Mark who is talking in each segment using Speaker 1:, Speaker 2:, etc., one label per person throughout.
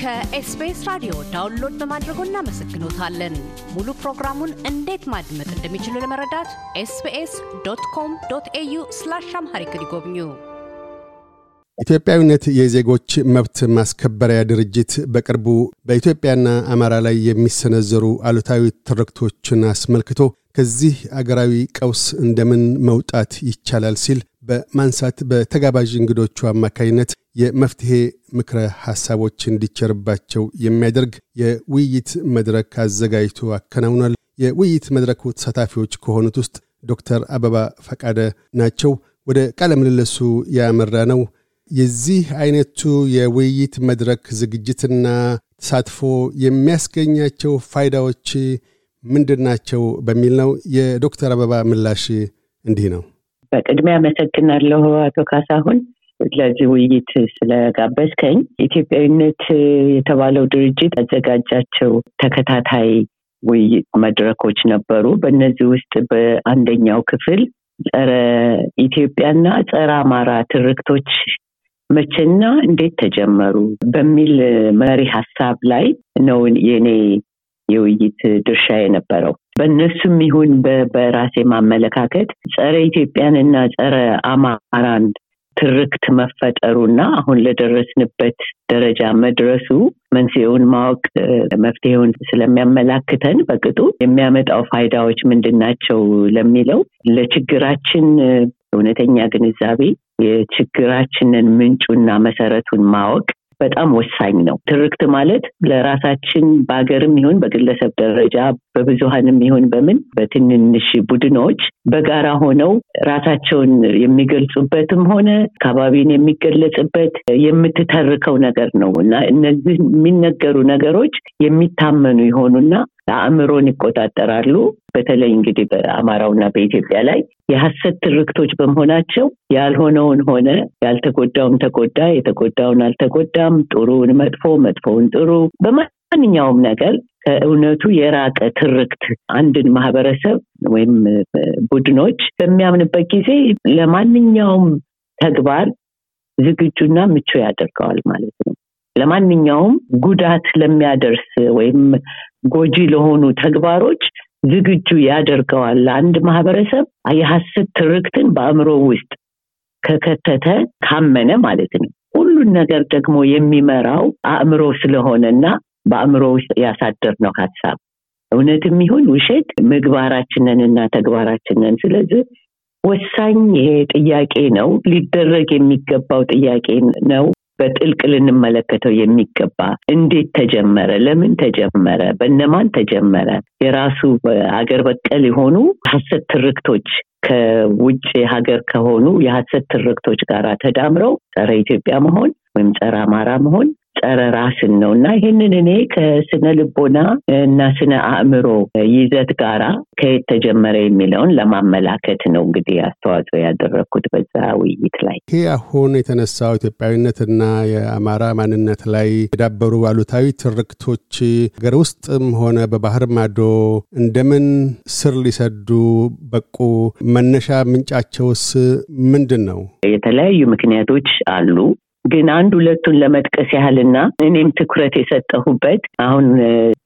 Speaker 1: ከ SBS ራዲዮ download በማድረጎ እናመሰግኖታለን። ሙሉ ፕሮግራሙን እንዴት ማድመጥ እንደሚችሉ ለመረዳት SBS dot com dot au slash Amharic ይጎብኙ።
Speaker 2: ኢትዮጵያዊነት የዜጎች መብት ማስከበሪያ ድርጅት በቅርቡ በኢትዮጵያና አማራ ላይ የሚሰነዘሩ አሉታዊ ትርክቶችን አስመልክቶ ከዚህ አገራዊ ቀውስ እንደምን መውጣት ይቻላል ሲል በማንሳት በተጋባዥ እንግዶቹ አማካኝነት የመፍትሄ ምክረ ሐሳቦች እንዲቸርባቸው የሚያደርግ የውይይት መድረክ አዘጋጅቶ አከናውኗል። የውይይት መድረኩ ተሳታፊዎች ከሆኑት ውስጥ ዶክተር አበባ ፈቃደ ናቸው። ወደ ቃለ ምልልሱ ያመራ ነው። የዚህ አይነቱ የውይይት መድረክ ዝግጅትና ተሳትፎ የሚያስገኛቸው ፋይዳዎች ምንድን ናቸው በሚል ነው። የዶክተር አበባ ምላሽ እንዲህ ነው።
Speaker 3: በቅድሚያ አመሰግናለሁ አቶ ካሳሁን ለዚህ ውይይት ስለጋበዝከኝ። ኢትዮጵያዊነት የተባለው ድርጅት ያዘጋጃቸው ተከታታይ ውይይት መድረኮች ነበሩ። በእነዚህ ውስጥ በአንደኛው ክፍል ጸረ ኢትዮጵያና ጸረ አማራ ትርክቶች መቼና እንዴት ተጀመሩ በሚል መሪ ሀሳብ ላይ ነው የኔ የውይይት ድርሻ የነበረው። በእነሱም ይሁን በራሴ ማመለካከት ጸረ ኢትዮጵያንና ጸረ አማራን ትርክት መፈጠሩና አሁን ለደረስንበት ደረጃ መድረሱ መንስኤውን ማወቅ መፍትሄውን ስለሚያመላክተን በቅጡ የሚያመጣው ፋይዳዎች ምንድን ናቸው ለሚለው ለችግራችን እውነተኛ ግንዛቤ የችግራችንን ምንጩና መሰረቱን ማወቅ በጣም ወሳኝ ነው። ትርክት ማለት ለራሳችን በሀገርም ይሁን በግለሰብ ደረጃ በብዙሀንም ይሁን በምን በትንንሽ ቡድኖች በጋራ ሆነው ራሳቸውን የሚገልጹበትም ሆነ አካባቢን የሚገለጽበት የምትተርከው ነገር ነው እና እነዚህ የሚነገሩ ነገሮች የሚታመኑ የሆኑና አእምሮን ይቆጣጠራሉ። በተለይ እንግዲህ በአማራውና በኢትዮጵያ ላይ የሀሰት ትርክቶች በመሆናቸው ያልሆነውን ሆነ፣ ያልተጎዳውም ተጎዳ፣ የተጎዳውን አልተጎዳም፣ ጥሩውን መጥፎ፣ መጥፎውን ጥሩ በማንኛውም ነገር ከእውነቱ የራቀ ትርክት አንድን ማህበረሰብ ወይም ቡድኖች በሚያምንበት ጊዜ ለማንኛውም ተግባር ዝግጁና ምቹ ያደርገዋል ማለት ነው። ለማንኛውም ጉዳት ለሚያደርስ ወይም ጎጂ ለሆኑ ተግባሮች ዝግጁ ያደርገዋል። ለአንድ ማህበረሰብ የሀሰት ትርክትን በአእምሮ ውስጥ ከከተተ ካመነ ማለት ነው። ሁሉን ነገር ደግሞ የሚመራው አእምሮ ስለሆነና በአእምሮ ውስጥ ያሳደርነው ሀሳብ እውነትም ይሁን ውሸት ምግባራችንን እና ተግባራችንን። ስለዚህ ወሳኝ ይሄ ጥያቄ ነው፣ ሊደረግ የሚገባው ጥያቄ ነው። በጥልቅ ልንመለከተው የሚገባ እንዴት ተጀመረ? ለምን ተጀመረ? በነማን ተጀመረ? የራሱ ሀገር በቀል የሆኑ ሀሰት ትርክቶች ከውጭ ሀገር ከሆኑ የሀሰት ትርክቶች ጋር ተዳምረው ጸረ ኢትዮጵያ መሆን ወይም ጸረ አማራ መሆን ጸረ ራስን ነው እና ይህንን እኔ ከስነ ልቦና እና ስነ አእምሮ ይዘት ጋራ ከየት ተጀመረ የሚለውን ለማመላከት ነው እንግዲህ አስተዋጽኦ ያደረግኩት በዛ ውይይት ላይ።
Speaker 2: ይህ አሁን የተነሳው ኢትዮጵያዊነትና የአማራ ማንነት ላይ የዳበሩ አሉታዊ ትርክቶች ሀገር ውስጥም ሆነ በባህር ማዶ እንደምን ስር ሊሰዱ በቁ? መነሻ ምንጫቸውስ ምንድን ነው?
Speaker 3: የተለያዩ ምክንያቶች አሉ። ግን አንድ ሁለቱን ለመጥቀስ ያህልና እኔም ትኩረት የሰጠሁበት አሁን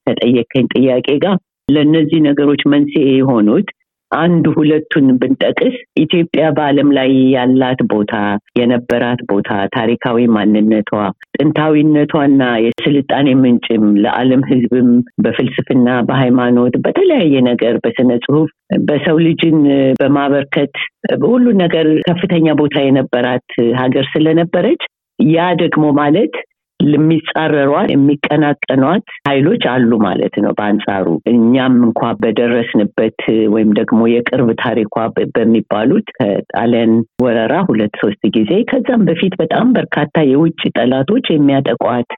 Speaker 3: ከጠየቀኝ ጥያቄ ጋር ለእነዚህ ነገሮች መንስኤ የሆኑት አንዱ ሁለቱን ብንጠቅስ ኢትዮጵያ በዓለም ላይ ያላት ቦታ የነበራት ቦታ ታሪካዊ ማንነቷ ጥንታዊነቷና የስልጣኔ ምንጭም ለዓለም ሕዝብም በፍልስፍና በሃይማኖት በተለያየ ነገር በስነ ጽሁፍ በሰው ልጅን በማበርከት በሁሉ ነገር ከፍተኛ ቦታ የነበራት ሀገር ስለነበረች ያ ደግሞ ማለት የሚጻረሯት የሚቀናቀኗት ኃይሎች አሉ ማለት ነው። በአንጻሩ እኛም እንኳ በደረስንበት ወይም ደግሞ የቅርብ ታሪኳ በሚባሉት ከጣሊያን ወረራ ሁለት ሶስት ጊዜ ከዛም በፊት በጣም በርካታ የውጭ ጠላቶች የሚያጠቋት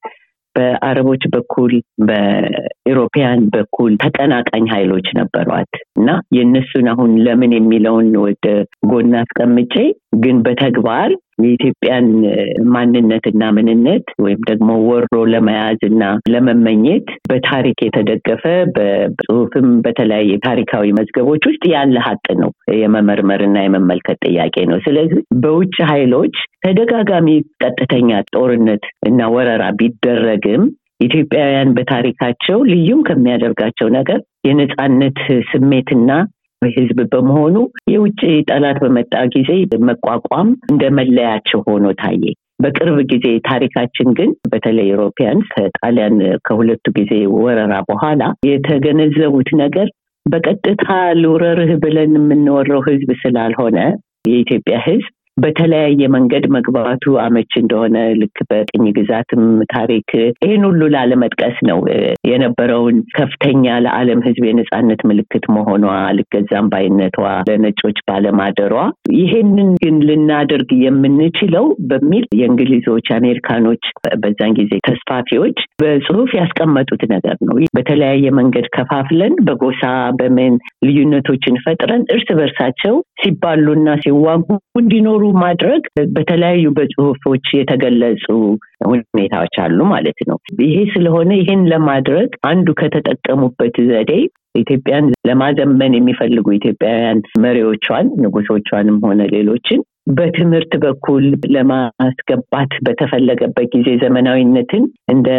Speaker 3: በአረቦች በኩል በኢሮፒያን በኩል ተቀናቃኝ ኃይሎች ነበሯት እና የእነሱን አሁን ለምን የሚለውን ወደ ጎን አስቀምጬ ግን በተግባር የኢትዮጵያን ማንነትና ምንነት ወይም ደግሞ ወሮ ለመያዝ እና ለመመኘት በታሪክ የተደገፈ በጽሁፍም በተለያየ ታሪካዊ መዝገቦች ውስጥ ያለ ሀቅ ነው። የመመርመርና የመመልከት ጥያቄ ነው። ስለዚህ በውጭ ኃይሎች ተደጋጋሚ ቀጥተኛ ጦርነት እና ወረራ ቢደረግም ኢትዮጵያውያን በታሪካቸው ልዩም ከሚያደርጋቸው ነገር የነፃነት ስሜትና ህዝብ በመሆኑ የውጭ ጠላት በመጣ ጊዜ መቋቋም እንደ መለያቸው ሆኖ ታየ። በቅርብ ጊዜ ታሪካችን ግን በተለይ ኢሮፒያን ከጣሊያን ከሁለቱ ጊዜ ወረራ በኋላ የተገነዘቡት ነገር በቀጥታ ልውረርህ ብለን የምንወረው ህዝብ ስላልሆነ የኢትዮጵያ ህዝብ በተለያየ መንገድ መግባቱ አመች እንደሆነ ልክ በቅኝ ግዛትም ታሪክ ይህን ሁሉ ላለመጥቀስ ነው የነበረውን ከፍተኛ ለዓለም ህዝብ የነፃነት ምልክት መሆኗ ልገዛም ባይነቷ ለነጮች ባለማደሯ ይሄንን ግን ልናደርግ የምንችለው በሚል የእንግሊዞች አሜሪካኖች በዛን ጊዜ ተስፋፊዎች በጽሁፍ ያስቀመጡት ነገር ነው። በተለያየ መንገድ ከፋፍለን በጎሳ በምን ልዩነቶችን ፈጥረን እርስ በርሳቸው ሲባሉና ሲዋጉ እንዲኖሩ ማድረግ በተለያዩ በጽሁፎች የተገለጹ ሁኔታዎች አሉ ማለት ነው። ይሄ ስለሆነ ይህን ለማድረግ አንዱ ከተጠቀሙበት ዘዴ ኢትዮጵያን ለማዘመን የሚፈልጉ ኢትዮጵያውያን መሪዎቿን ንጉሶቿንም ሆነ ሌሎችን በትምህርት በኩል ለማስገባት በተፈለገበት ጊዜ ዘመናዊነትን እንደ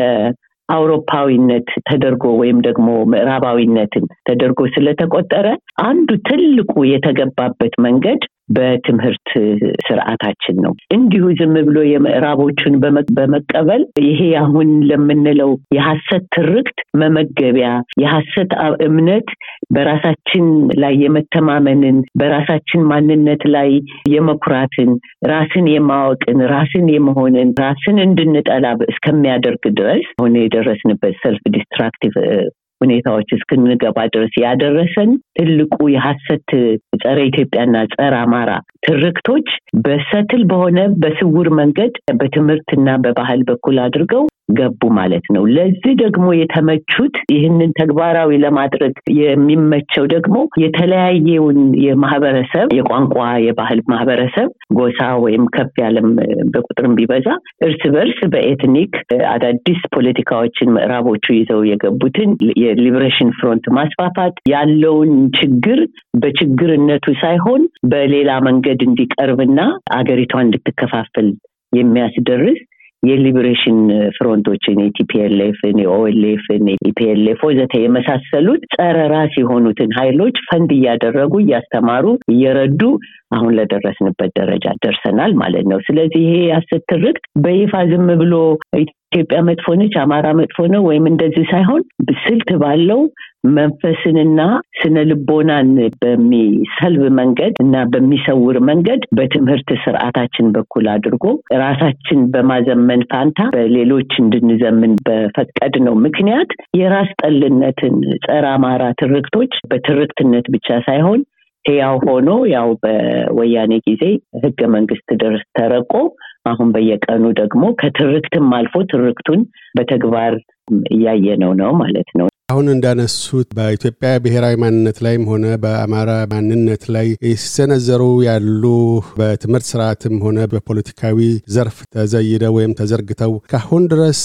Speaker 3: አውሮፓዊነት ተደርጎ ወይም ደግሞ ምዕራባዊነትን ተደርጎ ስለተቆጠረ አንዱ ትልቁ የተገባበት መንገድ በትምህርት ስርዓታችን ነው። እንዲሁ ዝም ብሎ የምዕራቦቹን በመቀበል ይሄ አሁን ለምንለው የሐሰት ትርክት መመገቢያ የሐሰት እምነት በራሳችን ላይ የመተማመንን በራሳችን ማንነት ላይ የመኩራትን ራስን የማወቅን ራስን የመሆንን ራስን እንድንጠላ እስከሚያደርግ ድረስ አሁን የደረስንበት self destructive ሁኔታዎች እስክንገባ ድረስ ያደረሰን ትልቁ የሐሰት ጸረ ኢትዮጵያና ጸረ አማራ ትርክቶች በ subtle በሆነ በስውር መንገድ በትምህርትና በባህል በኩል አድርገው ገቡ ማለት ነው። ለዚህ ደግሞ የተመቹት ይህንን ተግባራዊ ለማድረግ የሚመቸው ደግሞ የተለያየውን የማህበረሰብ የቋንቋ የባህል ማህበረሰብ ጎሳ ወይም ከፍ ያለም በቁጥርም ቢበዛ እርስ በርስ በ ethnic አዳዲስ ፖለቲካዎችን ምዕራቦቹ ይዘው የገቡትን የ liberation front ማስፋፋት ያለውን ችግር በችግርነቱ ሳይሆን በሌላ መንገድ እንዲቀርብና አገሪቷ እንድትከፋፈል የሚያስደርስ የ liberation front ኦችን የቲፒኤልኤፍን፣ የኦኤልኤፍን፣ የኢፒኤልኤፍ ወዘተ የመሳሰሉት ጸረ ራስ የሆኑትን ኃይሎች ፈንድ እያደረጉ እያስተማሩ እየረዱ አሁን ለደረስንበት ደረጃ ደርሰናል ማለት ነው። ስለዚህ ይሄ ትርክት በይፋ ዝም ብሎ ኢትዮጵያ መጥፎ ነች፣ አማራ መጥፎ ነው ወይም እንደዚህ ሳይሆን ስልት ባለው መንፈስንና ስነ ልቦናን በሚሰልብ መንገድ እና በሚሰውር መንገድ በትምህርት ስርዓታችን በኩል አድርጎ ራሳችን በማዘመን ፋንታ በሌሎች እንድንዘምን በፈቀድ ነው ምክንያት የራስ ጠልነትን ጸረ አማራ ትርክቶች በትርክትነት ብቻ ሳይሆን ያው ሆኖ ያው በወያኔ ጊዜ ህገ መንግስት ድረስ ተረቆ አሁን በየቀኑ ደግሞ ከትርክትም አልፎ ትርክቱን በተግባር እያየነው ነው ማለት ነው።
Speaker 2: አሁን እንዳነሱት በኢትዮጵያ ብሔራዊ ማንነት ላይም ሆነ በአማራ ማንነት ላይ ሲሰነዘሩ ያሉ በትምህርት ስርዓትም ሆነ በፖለቲካዊ ዘርፍ ተዘይደው ወይም ተዘርግተው ካሁን ድረስ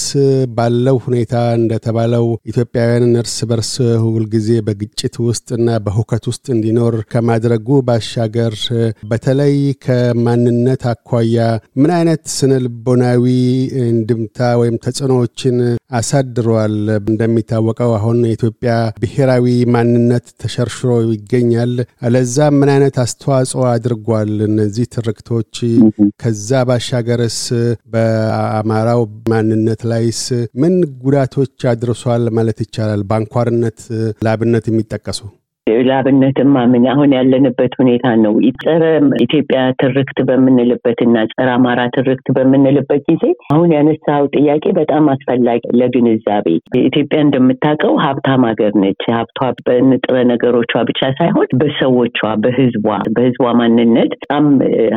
Speaker 2: ባለው ሁኔታ እንደተባለው ኢትዮጵያውያንን እርስ በርስ ሁልጊዜ በግጭት ውስጥ በሁከት ውስጥ እንዲኖር ከማድረጉ ባሻገር በተለይ ከማንነት አኳያ ምን አይነት ስነ ልቦናዊ እንድምታ ወይም ተጽዕኖዎችን አሳድሯል? እንደሚታወቀው አሁን የኢትዮጵያ ብሔራዊ ማንነት ተሸርሽሮ ይገኛል። ለዛ ምን አይነት አስተዋጽኦ አድርጓል? እነዚህ ትርክቶች ከዛ ባሻገርስ በአማራው ማንነት ላይስ ምን ጉዳቶች አድርሷል ማለት ይቻላል? በአንኳርነት ለአብነት የሚጠቀሱ
Speaker 3: ለአብነትማ ምን አሁን ያለንበት ሁኔታ ነው። ጸረ ኢትዮጵያ ትርክት በምንልበት እና ጸረ አማራ ትርክት በምንልበት ጊዜ አሁን ያነሳው ጥያቄ በጣም አስፈላጊ ለግንዛቤ። ኢትዮጵያ እንደምታውቀው ሀብታም ሀገር ነች። ሀብቷ በንጥረ ነገሮቿ ብቻ ሳይሆን በሰዎቿ፣ በህዝቧ በህዝቧ ማንነት በጣም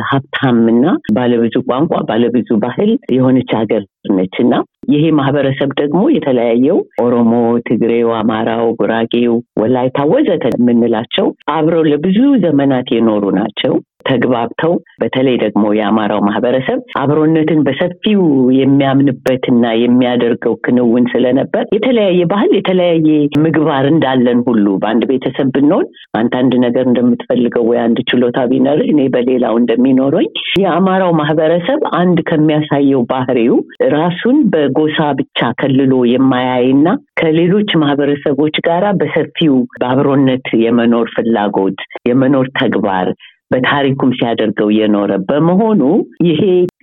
Speaker 3: ሀብታም እና ባለብዙ ቋንቋ፣ ባለብዙ ባህል የሆነች ሀገር ነች እና ይሄ ማህበረሰብ ደግሞ የተለያየው ኦሮሞ፣ ትግሬው፣ አማራው፣ ጉራጌው፣ ወላይታ ወዘተ የምንላቸው አብረው ለብዙ ዘመናት የኖሩ ናቸው። ተግባብተው በተለይ ደግሞ የአማራው ማህበረሰብ አብሮነትን በሰፊው የሚያምንበትና የሚያደርገው ክንውን ስለነበር የተለያየ ባህል የተለያየ ምግባር እንዳለን ሁሉ በአንድ ቤተሰብ ብንሆን አንተ አንድ ነገር እንደምትፈልገው ወይ አንድ ችሎታ ቢኖር እኔ በሌላው እንደሚኖረኝ የአማራው ማህበረሰብ አንድ ከሚያሳየው ባህሪው ራሱን በጎሳ ብቻ ከልሎ የማያይና ከሌሎች ማህበረሰቦች ጋራ በሰፊው በአብሮነት የመኖር ፍላጎት የመኖር ተግባር በታሪኩም ሲያደርገው የኖረ በመሆኑ ይሄ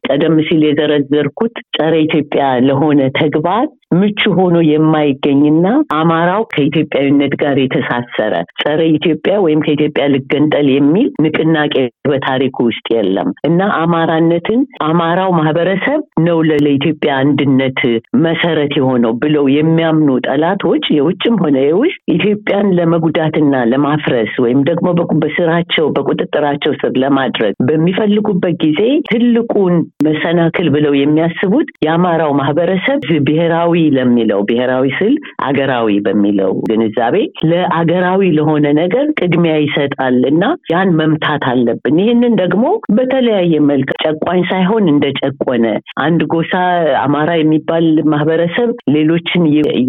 Speaker 3: ቀደም ሲል የዘረዘርኩት ጸረ ኢትዮጵያ ለሆነ ተግባር ምቹ ሆኖ የማይገኝና አማራው ከኢትዮጵያዊነት ጋር የተሳሰረ ጸረ ኢትዮጵያ ወይም ከኢትዮጵያ ልገንጠል የሚል ንቅናቄ በታሪኩ ውስጥ የለም። እና አማራነትን አማራው ማህበረሰብ ነው ለኢትዮጵያ አንድነት መሰረት የሆነው ብለው የሚያምኑ ጠላቶች የውጭም ሆነ የውስጥ ኢትዮጵያን ለመጉዳትና ለማፍረስ ወይም ደግሞ በስራቸው በቁጥጥራቸው ስር ለማድረግ በሚፈልጉበት ጊዜ ትልቁን መሰናክል ብለው የሚያስቡት የአማራው ማህበረሰብ ብሔራዊ ለሚለው ብሔራዊ ስል አገራዊ በሚለው ግንዛቤ ለአገራዊ ለሆነ ነገር ቅድሚያ ይሰጣል እና ያን መምታት አለብን። ይህንን ደግሞ በተለያየ መልክ ጨቋኝ ሳይሆን እንደ ጨቆነ አንድ ጎሳ አማራ የሚባል ማህበረሰብ ሌሎችን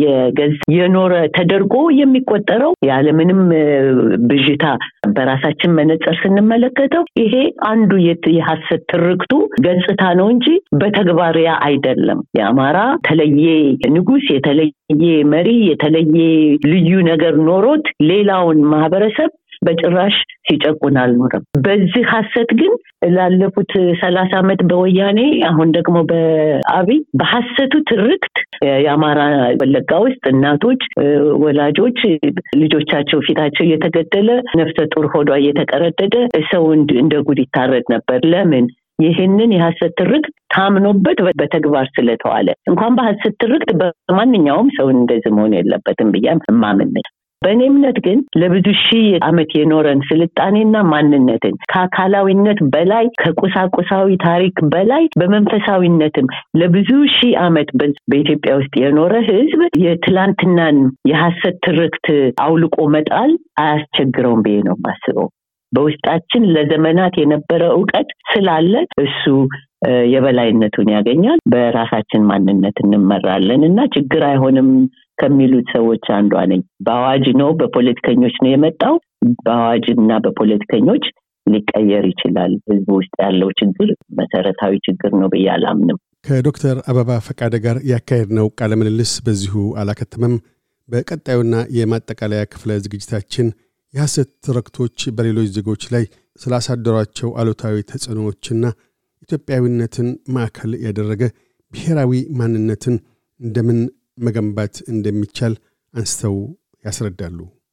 Speaker 3: የገዝ የኖረ ተደርጎ የሚቆጠረው ያለምንም ብዥታ በራሳችን መነጽር ስንመለከተው ይሄ አንዱ የሀሰት ትርክቱ ገጽታ ነው እንጂ በተግባር ያ አይደለም። የአማራ ተለየ ንጉስ፣ የተለየ መሪ፣ የተለየ ልዩ ነገር ኖሮት ሌላውን ማህበረሰብ በጭራሽ ሲጨቁን አልኖርም። በዚህ ሀሰት ግን ላለፉት ሰላሳ ዓመት በወያኔ አሁን ደግሞ በአብይ በሀሰቱ ትርክት የአማራ ወለጋ ውስጥ እናቶች፣ ወላጆች ልጆቻቸው ፊታቸው እየተገደለ ነፍሰ ጡር ሆዷ እየተቀረደደ ሰው እንደ ጉድ ይታረድ ነበር። ለምን? ይህንን የሀሰት ትርክት ታምኖበት በተግባር ስለተዋለ እንኳን በሀሰት ትርክት በማንኛውም ሰው እንደዚህ መሆን የለበትም ብዬ እማምን በእኔ እምነት ግን ለብዙ ሺህ ዓመት የኖረን ስልጣኔና ማንነትን ከአካላዊነት በላይ ከቁሳቁሳዊ ታሪክ በላይ በመንፈሳዊነትም ለብዙ ሺህ ዓመት በኢትዮጵያ ውስጥ የኖረ ሕዝብ የትላንትናን የሀሰት ትርክት አውልቆ መጣል አያስቸግረውም ብዬ ነው የማስበው። በውስጣችን ለዘመናት የነበረ እውቀት ስላለ እሱ የበላይነቱን ያገኛል። በራሳችን ማንነት እንመራለን እና ችግር አይሆንም ከሚሉት ሰዎች አንዷ ነኝ። በአዋጅ ነው በፖለቲከኞች ነው የመጣው። በአዋጅ እና በፖለቲከኞች ሊቀየር ይችላል። ህዝብ ውስጥ ያለው ችግር መሰረታዊ ችግር ነው ብዬ አላምንም።
Speaker 2: ከዶክተር አበባ ፈቃደ ጋር ያካሄድነው ቃለ ምልልስ በዚሁ አላከተመም። በቀጣዩና የማጠቃለያ ክፍለ ዝግጅታችን የሐሰት ትርክቶች በሌሎች ዜጎች ላይ ስላሳደሯቸው አሉታዊ ተጽዕኖዎችና ኢትዮጵያዊነትን ማዕከል ያደረገ ብሔራዊ ማንነትን እንደምን መገንባት እንደሚቻል አንስተው ያስረዳሉ።